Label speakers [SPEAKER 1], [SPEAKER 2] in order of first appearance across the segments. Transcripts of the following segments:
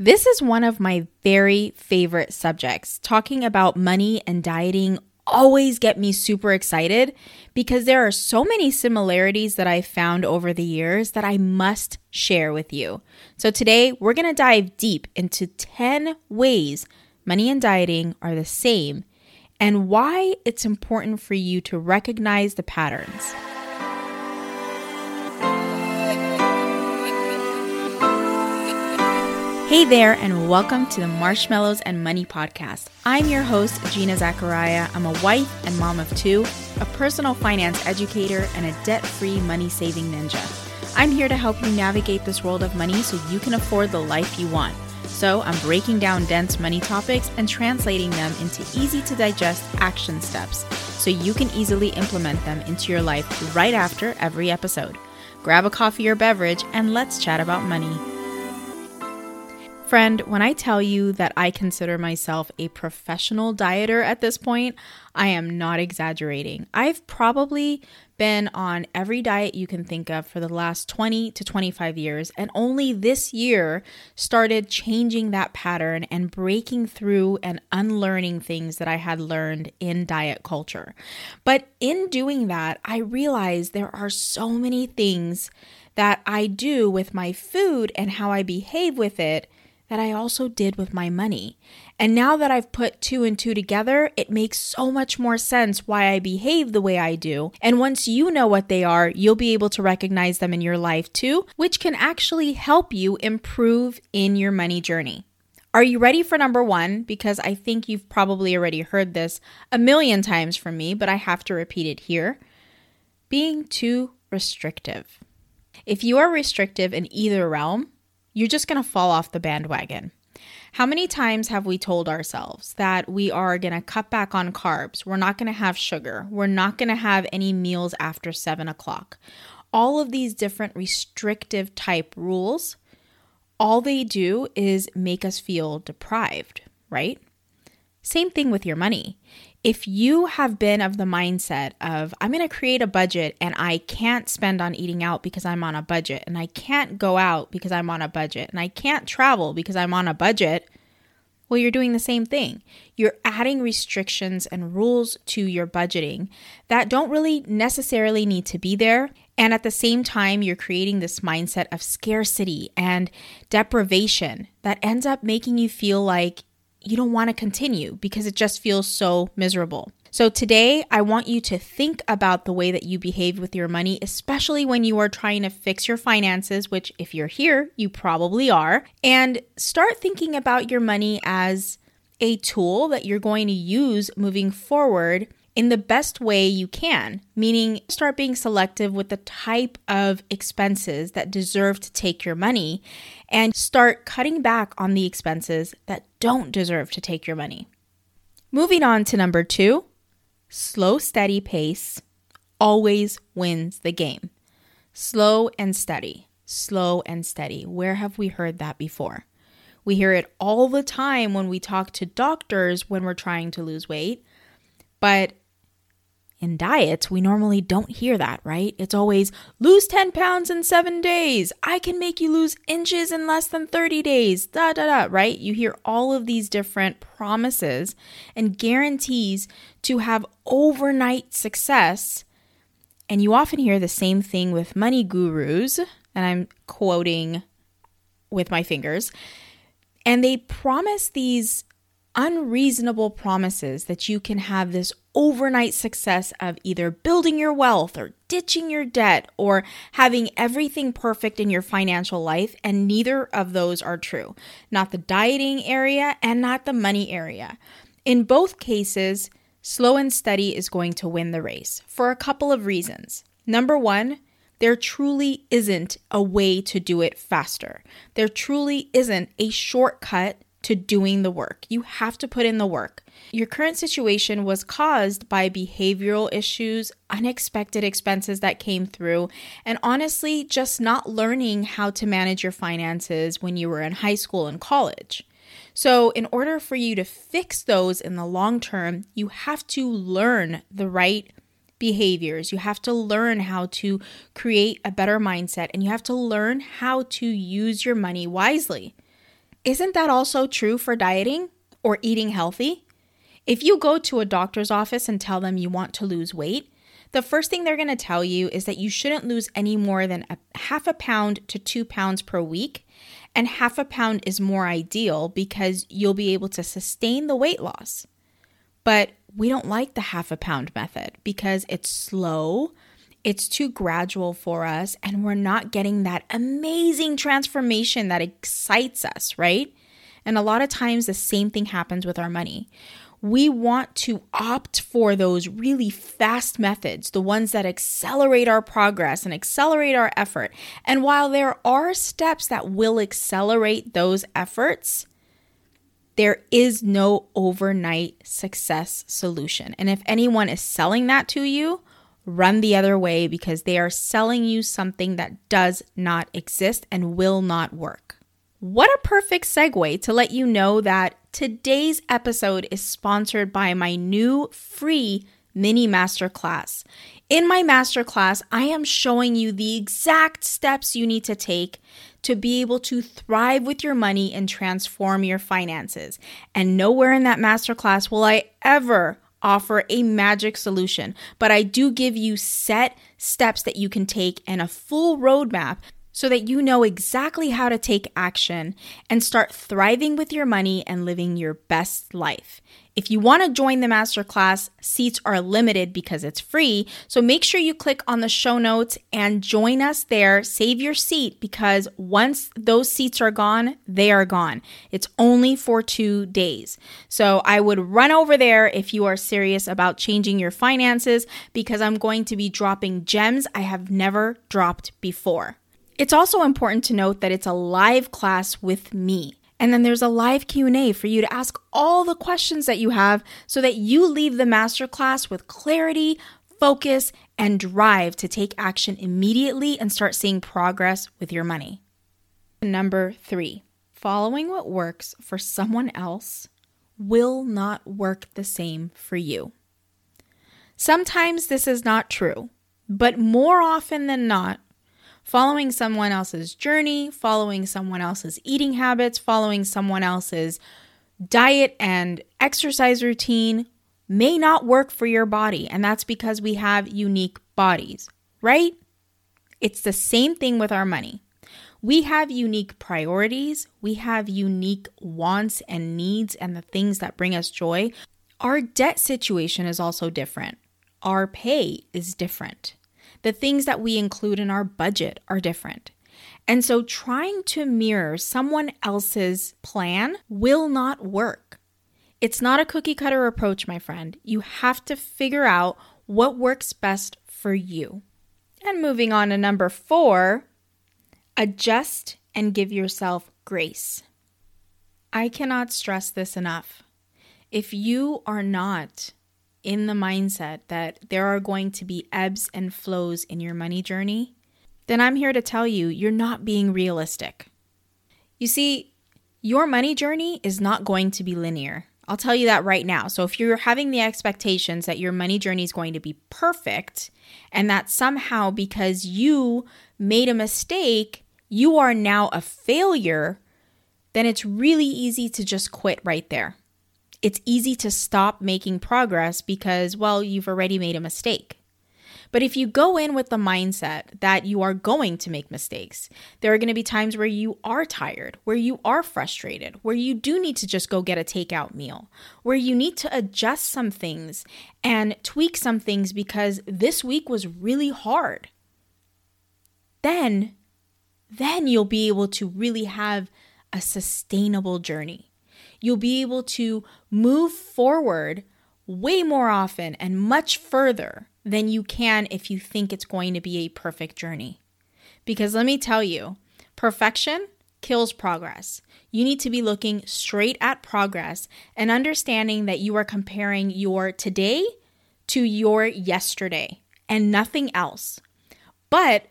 [SPEAKER 1] This is one of my very favorite subjects. Talking about money and dieting always get me super excited because there are so many similarities that I've found over the years that I must share with you. So today we're going to dive deep into 10 ways money and dieting are the same and why it's important for you to recognize the patterns. Hey there, and welcome to the Marshmallows and Money podcast. I'm your host, Gina Zakaria. I'm a wife and mom of two, a personal finance educator, and a debt free money saving ninja. I'm here to help you navigate this world of money so you can afford the life you want. So, I'm breaking down dense money topics and translating them into easy to digest action steps so you can easily implement them into your life right after every episode. Grab a coffee or beverage and let's chat about money. Friend, when I tell you that I consider myself a professional dieter at this point, I am not exaggerating. I've probably been on every diet you can think of for the last 20 to 25 years, and only this year started changing that pattern and breaking through and unlearning things that I had learned in diet culture. But in doing that, I realized there are so many things that I do with my food and how I behave with it that I also did with my money. And now that I've put two and two together, it makes so much more sense why I behave the way I do. And once you know what they are, you'll be able to recognize them in your life too, which can actually help you improve in your money journey. Are you ready for number one? Because I think you've probably already heard this a million times from me, but I have to repeat it here. Being too restrictive. If you are restrictive in either realm, you're just going to fall off the bandwagon. How many times have we told ourselves that we are going to cut back on carbs? We're not going to have sugar. We're not going to have any meals after seven o'clock. All of these different restrictive type rules, all they do is make us feel deprived, right? Same thing with your money if you have been of the mindset of, I'm going to create a budget and I can't spend on eating out because I'm on a budget, and I can't go out because I'm on a budget, and I can't travel because I'm on a budget, well, you're doing the same thing. You're adding restrictions and rules to your budgeting that don't really necessarily need to be there. And at the same time, you're creating this mindset of scarcity and deprivation that ends up making you feel like you don't want to continue because it just feels so miserable. So, today I want you to think about the way that you behave with your money, especially when you are trying to fix your finances, which, if you're here, you probably are, and start thinking about your money as a tool that you're going to use moving forward in the best way you can, meaning start being selective with the type of expenses that deserve to take your money and start cutting back on the expenses that don't deserve to take your money. Moving on to number two slow, steady pace always wins the game. Slow and steady, slow and steady. Where have we heard that before? We hear it all the time when we talk to doctors when we're trying to lose weight. But in diets, we normally don't hear that, right? It's always lose 10 pounds in seven days. I can make you lose inches in less than 30 days. Da da da, right? You hear all of these different promises and guarantees to have overnight success. And you often hear the same thing with money gurus, and I'm quoting with my fingers. And they promise these unreasonable promises that you can have this overnight success of either building your wealth or ditching your debt or having everything perfect in your financial life, and neither of those are true. Not the dieting area and not the money area. In both cases, slow and steady is going to win the race for a couple of reasons. Number one, there truly isn't a way to do it faster. There truly isn't a shortcut to doing the work. You have to put in the work. Your current situation was caused by behavioral issues, unexpected expenses that came through, and honestly, just not learning how to manage your finances when you were in high school and college. So, in order for you to fix those in the long term, you have to learn the right behaviors. You have to learn how to create a better mindset and you have to learn how to use your money wisely. Isn't that also true for dieting or eating healthy? If you go to a doctor's office and tell them you want to lose weight, the first thing they're going to tell you is that you shouldn't lose any more than a half a pound to two pounds per week. And half a pound is more ideal because you'll be able to sustain the weight loss. But we don't like the half a pound method because it's slow, it's too gradual for us, and we're not getting that amazing transformation that excites us, right? And a lot of times the same thing happens with our money we want to opt for those really fast methods, the ones that accelerate our progress and accelerate our effort. And while there are steps that will accelerate those efforts, there is no overnight success solution. And if anyone is selling that to you, run the other way because they are selling you something that does not exist and will not work. What a perfect segue to let you know that today's episode is sponsored by my new free mini masterclass. In my masterclass, I am showing you the exact steps you need to take to be able to thrive with your money and transform your finances. And nowhere in that masterclass will I ever offer a magic solution, but I do give you set steps that you can take and a full roadmap so that you know exactly how to take action and start thriving with your money and living your best life. If you want to join the masterclass, seats are limited because it's free. So make sure you click on the show notes and join us there. Save your seat because once those seats are gone, they are gone. It's only for two days. So I would run over there if you are serious about changing your finances because I'm going to be dropping gems I have never dropped before. It's also important to note that it's a live class with me. And then there's a live Q&A for you to ask all the questions that you have so that you leave the masterclass with clarity, focus, and drive to take action immediately and start seeing progress with your money. Number 3. Following what works for someone else will not work the same for you. Sometimes this is not true, but more often than not, following someone else's journey, following someone else's eating habits, following someone else's diet and exercise routine may not work for your body. And that's because we have unique bodies, right? It's the same thing with our money. We have unique priorities, we have unique wants and needs and the things that bring us joy. Our debt situation is also different. Our pay is different. The things that we include in our budget are different. And so trying to mirror someone else's plan will not work. It's not a cookie cutter approach, my friend. You have to figure out what works best for you. And moving on to number four, adjust and give yourself grace. I cannot stress this enough. If you are not in the mindset that there are going to be ebbs and flows in your money journey, then I'm here to tell you you're not being realistic. You see, your money journey is not going to be linear. I'll tell you that right now. So, if you're having the expectations that your money journey is going to be perfect and that somehow because you made a mistake, you are now a failure, then it's really easy to just quit right there it's easy to stop making progress because, well, you've already made a mistake. But if you go in with the mindset that you are going to make mistakes, there are going to be times where you are tired, where you are frustrated, where you do need to just go get a takeout meal, where you need to adjust some things and tweak some things because this week was really hard. Then, then you'll be able to really have a sustainable journey you'll be able to move forward way more often and much further than you can if you think it's going to be a perfect journey. Because let me tell you, perfection kills progress. You need to be looking straight at progress and understanding that you are comparing your today to your yesterday and nothing else. But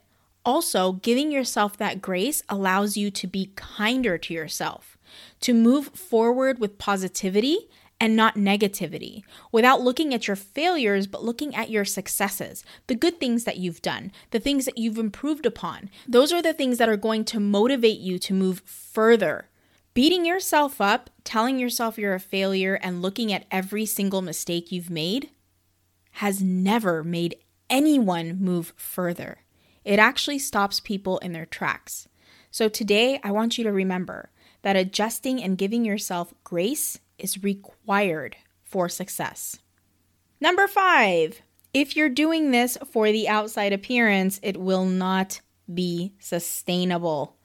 [SPEAKER 1] also, giving yourself that grace allows you to be kinder to yourself to move forward with positivity and not negativity, without looking at your failures, but looking at your successes, the good things that you've done, the things that you've improved upon. Those are the things that are going to motivate you to move further Beating yourself up, telling yourself you're a failure, and looking at every single mistake you've made has never made anyone move further. It actually stops people in their tracks. So today, I want you to remember that adjusting and giving yourself grace is required for success. Number five, if you're doing this for the outside appearance, it will not be sustainable.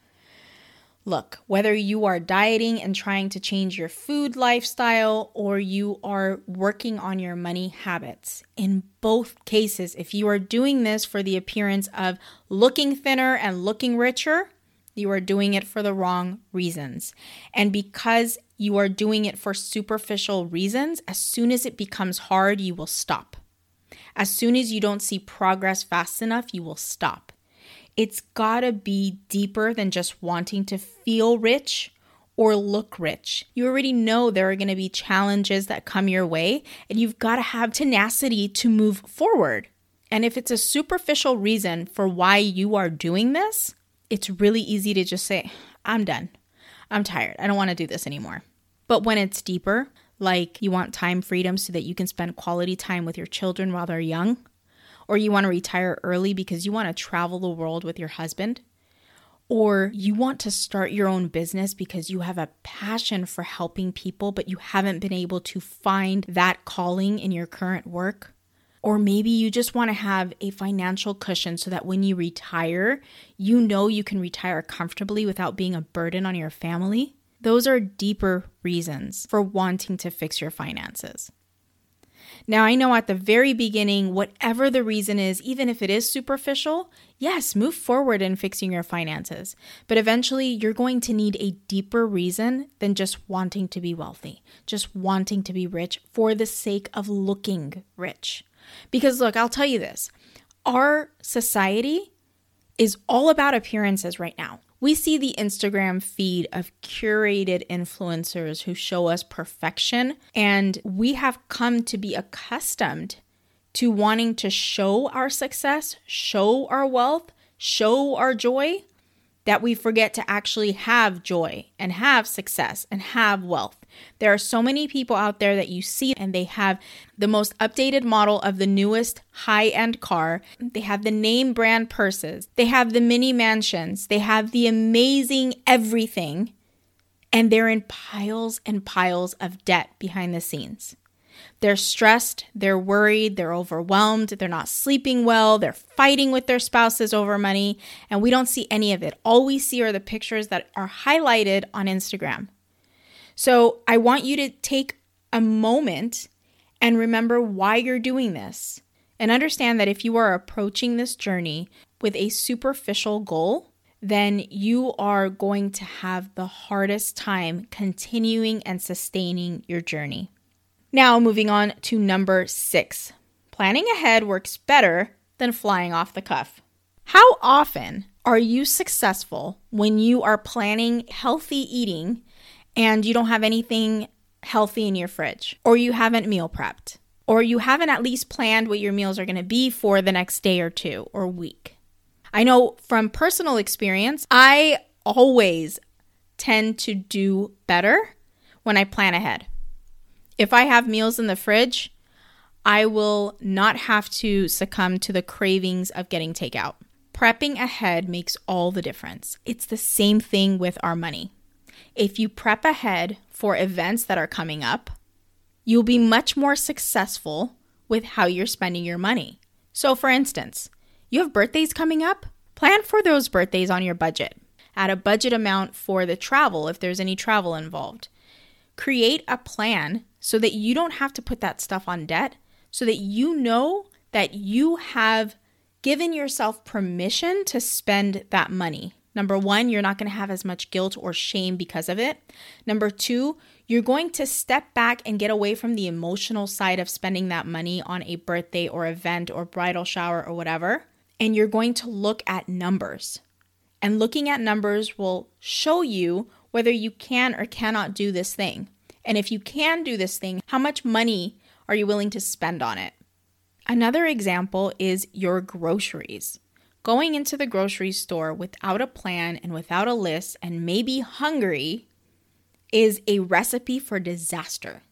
[SPEAKER 1] Look, whether you are dieting and trying to change your food lifestyle or you are working on your money habits, in both cases, if you are doing this for the appearance of looking thinner and looking richer, you are doing it for the wrong reasons. And because you are doing it for superficial reasons, as soon as it becomes hard, you will stop. As soon as you don't see progress fast enough, you will stop. It's gotta be deeper than just wanting to feel rich or look rich. You already know there are gonna be challenges that come your way, and you've gotta have tenacity to move forward. And if it's a superficial reason for why you are doing this, it's really easy to just say, I'm done. I'm tired. I don't wanna do this anymore. But when it's deeper, like you want time freedom so that you can spend quality time with your children while they're young, or you want to retire early because you want to travel the world with your husband, or you want to start your own business because you have a passion for helping people, but you haven't been able to find that calling in your current work. Or maybe you just want to have a financial cushion so that when you retire, you know you can retire comfortably without being a burden on your family. Those are deeper reasons for wanting to fix your finances. Now, I know at the very beginning, whatever the reason is, even if it is superficial, yes, move forward in fixing your finances. But eventually, you're going to need a deeper reason than just wanting to be wealthy, just wanting to be rich for the sake of looking rich. Because, look, I'll tell you this our society is all about appearances right now. We see the Instagram feed of curated influencers who show us perfection, and we have come to be accustomed to wanting to show our success, show our wealth, show our joy that we forget to actually have joy and have success and have wealth. There are so many people out there that you see and they have the most updated model of the newest high end car. They have the name brand purses. They have the mini mansions. They have the amazing everything. And they're in piles and piles of debt behind the scenes. They're stressed, they're worried, they're overwhelmed, they're not sleeping well, they're fighting with their spouses over money, and we don't see any of it. All we see are the pictures that are highlighted on Instagram. So I want you to take a moment and remember why you're doing this. And understand that if you are approaching this journey with a superficial goal, then you are going to have the hardest time continuing and sustaining your journey. Now, moving on to number six planning ahead works better than flying off the cuff. How often are you successful when you are planning healthy eating and you don't have anything healthy in your fridge, or you haven't meal prepped, or you haven't at least planned what your meals are going to be for the next day or two or week? I know from personal experience, I always tend to do better when I plan ahead. If I have meals in the fridge, I will not have to succumb to the cravings of getting takeout. Prepping ahead makes all the difference. It's the same thing with our money. If you prep ahead for events that are coming up, you'll be much more successful with how you're spending your money. So, for instance, you have birthdays coming up, plan for those birthdays on your budget. Add a budget amount for the travel if there's any travel involved. Create a plan so that you don't have to put that stuff on debt, so that you know that you have given yourself permission to spend that money. Number one, you're not going to have as much guilt or shame because of it. Number two, you're going to step back and get away from the emotional side of spending that money on a birthday or event or bridal shower or whatever. And you're going to look at numbers. And looking at numbers will show you whether you can or cannot do this thing. And if you can do this thing, how much money are you willing to spend on it? Another example is your groceries. Going into the grocery store without a plan and without a list and maybe hungry is a recipe for disaster.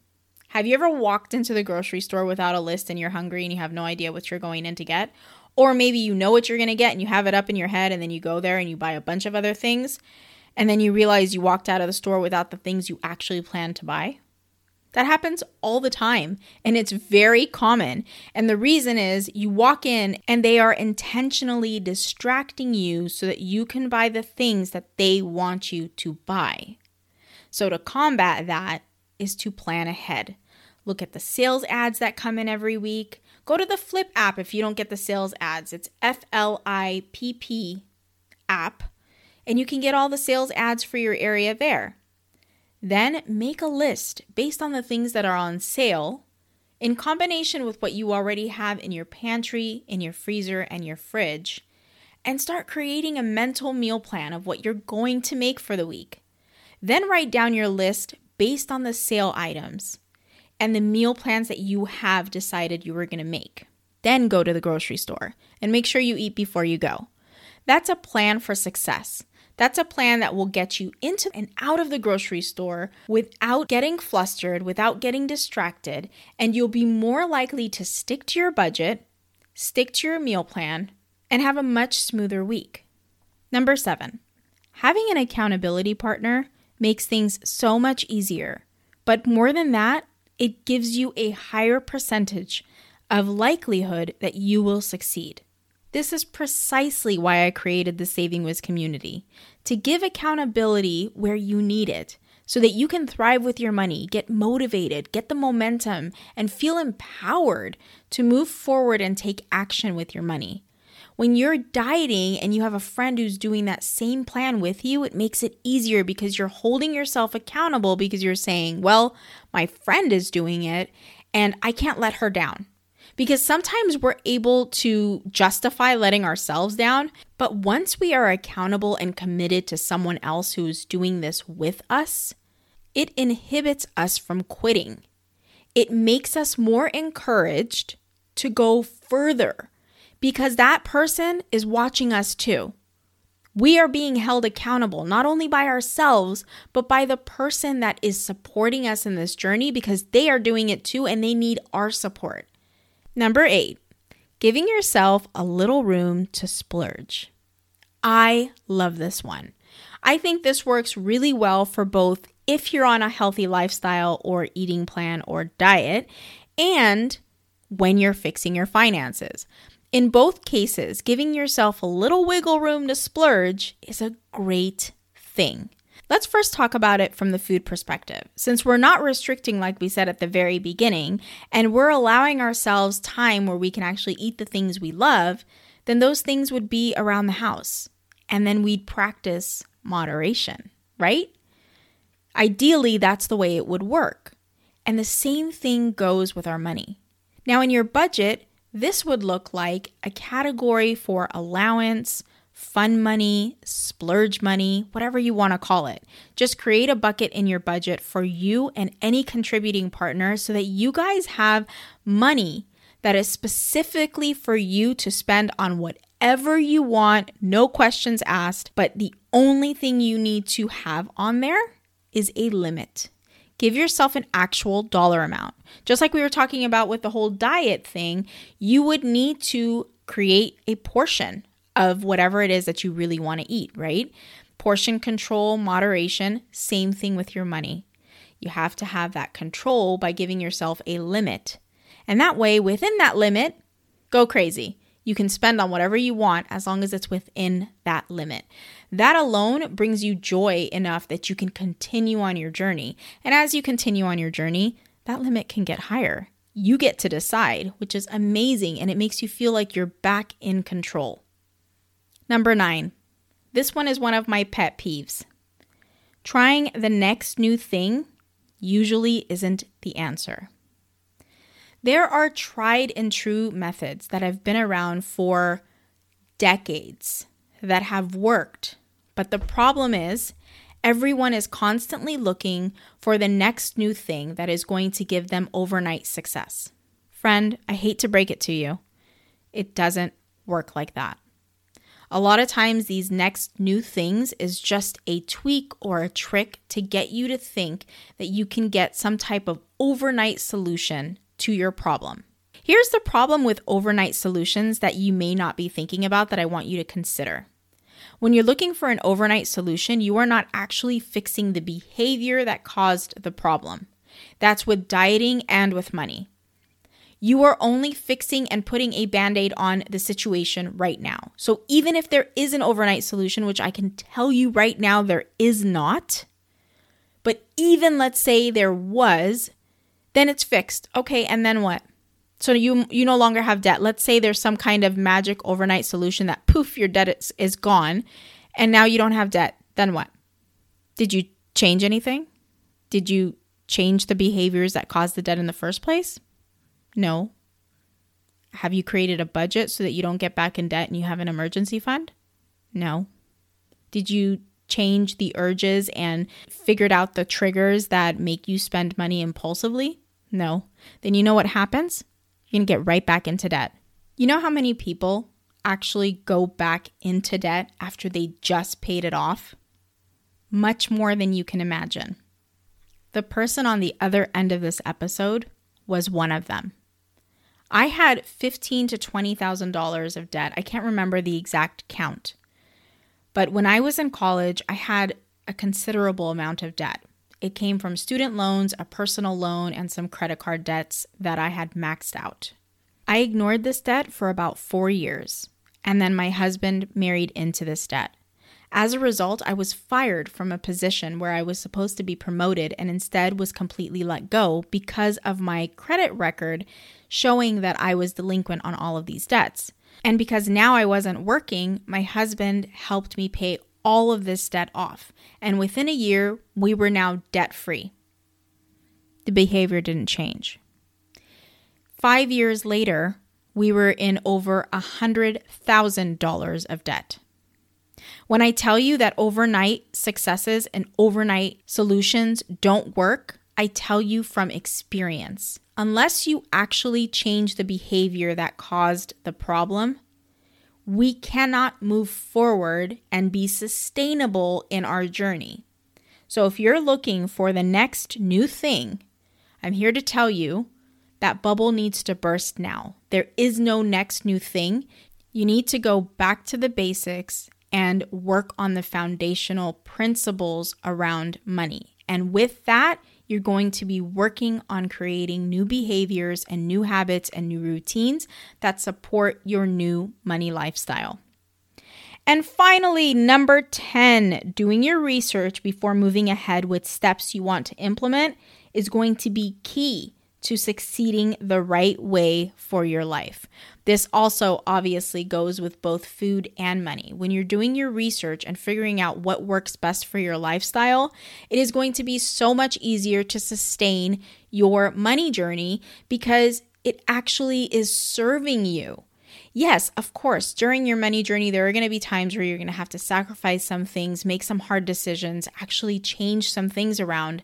[SPEAKER 1] Have you ever walked into the grocery store without a list and you're hungry and you have no idea what you're going in to get? Or maybe you know what you're going to get and you have it up in your head and then you go there and you buy a bunch of other things and then you realize you walked out of the store without the things you actually planned to buy? That happens all the time and it's very common. And the reason is you walk in and they are intentionally distracting you so that you can buy the things that they want you to buy. So, to combat that is to plan ahead. Look at the sales ads that come in every week. Go to the Flipp app if you don't get the sales ads. It's F L I P P app, and you can get all the sales ads for your area there. Then make a list based on the things that are on sale in combination with what you already have in your pantry, in your freezer, and your fridge, and start creating a mental meal plan of what you're going to make for the week. Then write down your list based on the sale items and the meal plans that you have decided you were going to make. Then go to the grocery store and make sure you eat before you go. That's a plan for success. That's a plan that will get you into and out of the grocery store without getting flustered, without getting distracted, and you'll be more likely to stick to your budget, stick to your meal plan, and have a much smoother week. Number seven, having an accountability partner makes things so much easier. But more than that, it gives you a higher percentage of likelihood that you will succeed. This is precisely why I created the Saving Wiz community to give accountability where you need it so that you can thrive with your money, get motivated, get the momentum, and feel empowered to move forward and take action with your money. When you're dieting and you have a friend who's doing that same plan with you, it makes it easier because you're holding yourself accountable because you're saying, well, my friend is doing it and I can't let her down. Because sometimes we're able to justify letting ourselves down, but once we are accountable and committed to someone else who's doing this with us, it inhibits us from quitting. It makes us more encouraged to go further because that person is watching us too. We are being held accountable not only by ourselves, but by the person that is supporting us in this journey because they are doing it too and they need our support. Number eight, giving yourself a little room to splurge. I love this one. I think this works really well for both if you're on a healthy lifestyle or eating plan or diet, and when you're fixing your finances. In both cases, giving yourself a little wiggle room to splurge is a great thing. Let's first talk about it from the food perspective. Since we're not restricting, like we said at the very beginning, and we're allowing ourselves time where we can actually eat the things we love, then those things would be around the house. And then we'd practice moderation, right? Ideally, that's the way it would work. And the same thing goes with our money. Now, in your budget, this would look like a category for allowance, fun money, splurge money, whatever you want to call it. Just create a bucket in your budget for you and any contributing partner so that you guys have money that is specifically for you to spend on whatever you want, no questions asked. But the only thing you need to have on there is a limit give yourself an actual dollar amount. Just like we were talking about with the whole diet thing, you would need to create a portion of whatever it is that you really want to eat, right? Portion control, moderation, same thing with your money. You have to have that control by giving yourself a limit. And that way, within that limit, go crazy. You can spend on whatever you want as long as it's within that limit. That alone brings you joy enough that you can continue on your journey. And as you continue on your journey, that limit can get higher. You get to decide, which is amazing, and it makes you feel like you're back in control. Number nine, this one is one of my pet peeves. Trying the next new thing usually isn't the answer. There are tried and true methods that have been around for decades that have worked. But the problem is, everyone is constantly looking for the next new thing that is going to give them overnight success. Friend, I hate to break it to you, it doesn't work like that. A lot of times, these next new things is just a tweak or a trick to get you to think that you can get some type of overnight solution to your problem. Here's the problem with overnight solutions that you may not be thinking about that I want you to consider. When you're looking for an overnight solution, you are not actually fixing the behavior that caused the problem. That's with dieting and with money. You are only fixing and putting a band aid on the situation right now. So, even if there is an overnight solution, which I can tell you right now there is not, but even let's say there was, then it's fixed. Okay, and then what? So you you no longer have debt. Let's say there's some kind of magic overnight solution that poof your debt is, is gone and now you don't have debt. Then what? Did you change anything? Did you change the behaviors that caused the debt in the first place? No. Have you created a budget so that you don't get back in debt and you have an emergency fund? No. Did you change the urges and figured out the triggers that make you spend money impulsively? No. Then you know what happens? You're going to get right back into debt. You know how many people actually go back into debt after they just paid it off? Much more than you can imagine. The person on the other end of this episode was one of them. I had fifteen to twenty thousand dollars of debt. I can't remember the exact count. But when I was in college, I had a considerable amount of debt. It came from student loans, a personal loan, and some credit card debts that I had maxed out. I ignored this debt for about four years, and then my husband married into this debt. As a result, I was fired from a position where I was supposed to be promoted and instead was completely let go because of my credit record showing that I was delinquent on all of these debts. And because now I wasn't working, my husband helped me pay all of this debt off. And within a year, we were now debt free. The behavior didn't change. Five years later, we were in over a $100,000 of debt. When I tell you that overnight successes and overnight solutions don't work, I tell you from experience. Unless you actually change the behavior that caused the problem, we cannot move forward and be sustainable in our journey. So, if you're looking for the next new thing, I'm here to tell you that bubble needs to burst now. There is no next new thing. You need to go back to the basics and work on the foundational principles around money. And with that, you're going to be working on creating new behaviors and new habits and new routines that support your new money lifestyle. And finally, number 10, doing your research before moving ahead with steps you want to implement is going to be key to succeeding the right way for your life. This also obviously goes with both food and money. When you're doing your research and figuring out what works best for your lifestyle, it is going to be so much easier to sustain your money journey because it actually is serving you. Yes, of course, during your money journey, there are going to be times where you're going to have to sacrifice some things, make some hard decisions, actually change some things around.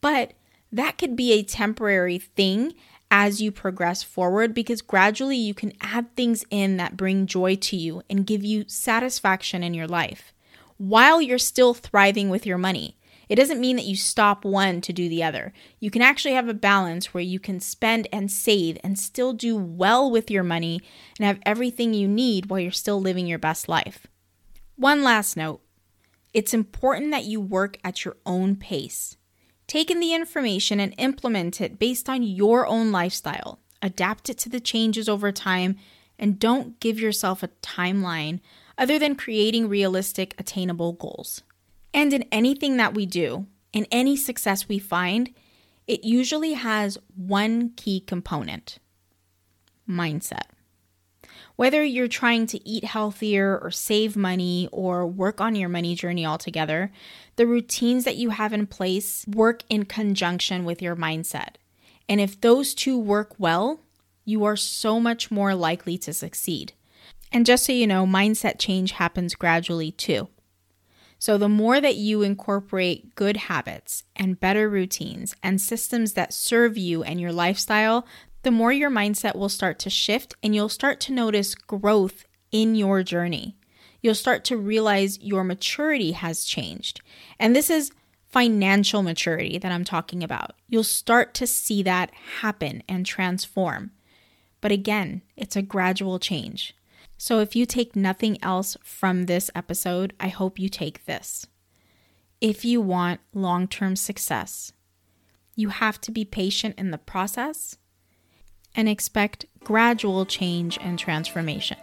[SPEAKER 1] But that could be a temporary thing as you progress forward because gradually you can add things in that bring joy to you and give you satisfaction in your life while you're still thriving with your money. It doesn't mean that you stop one to do the other. You can actually have a balance where you can spend and save and still do well with your money and have everything you need while you're still living your best life. One last note it's important that you work at your own pace. Take in the information and implement it based on your own lifestyle. Adapt it to the changes over time and don't give yourself a timeline other than creating realistic, attainable goals. And in anything that we do, in any success we find, it usually has one key component mindset. Whether you're trying to eat healthier or save money or work on your money journey altogether, the routines that you have in place work in conjunction with your mindset. And if those two work well, you are so much more likely to succeed. And just so you know, mindset change happens gradually too. So, the more that you incorporate good habits and better routines and systems that serve you and your lifestyle, the more your mindset will start to shift and you'll start to notice growth in your journey. You'll start to realize your maturity has changed. And this is financial maturity that I'm talking about. You'll start to see that happen and transform. But again, it's a gradual change. So if you take nothing else from this episode, I hope you take this. If you want long term success, you have to be patient in the process and expect gradual change and transformation.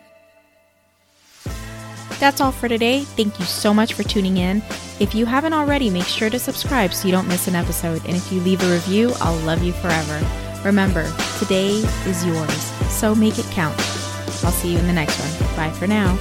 [SPEAKER 1] That's all for today. Thank you so much for tuning in. If you haven't already, make sure to subscribe so you don't miss an episode. And if you leave a review, I'll love you forever. Remember, today is yours, so make it count. I'll see you in the next one. Bye for now.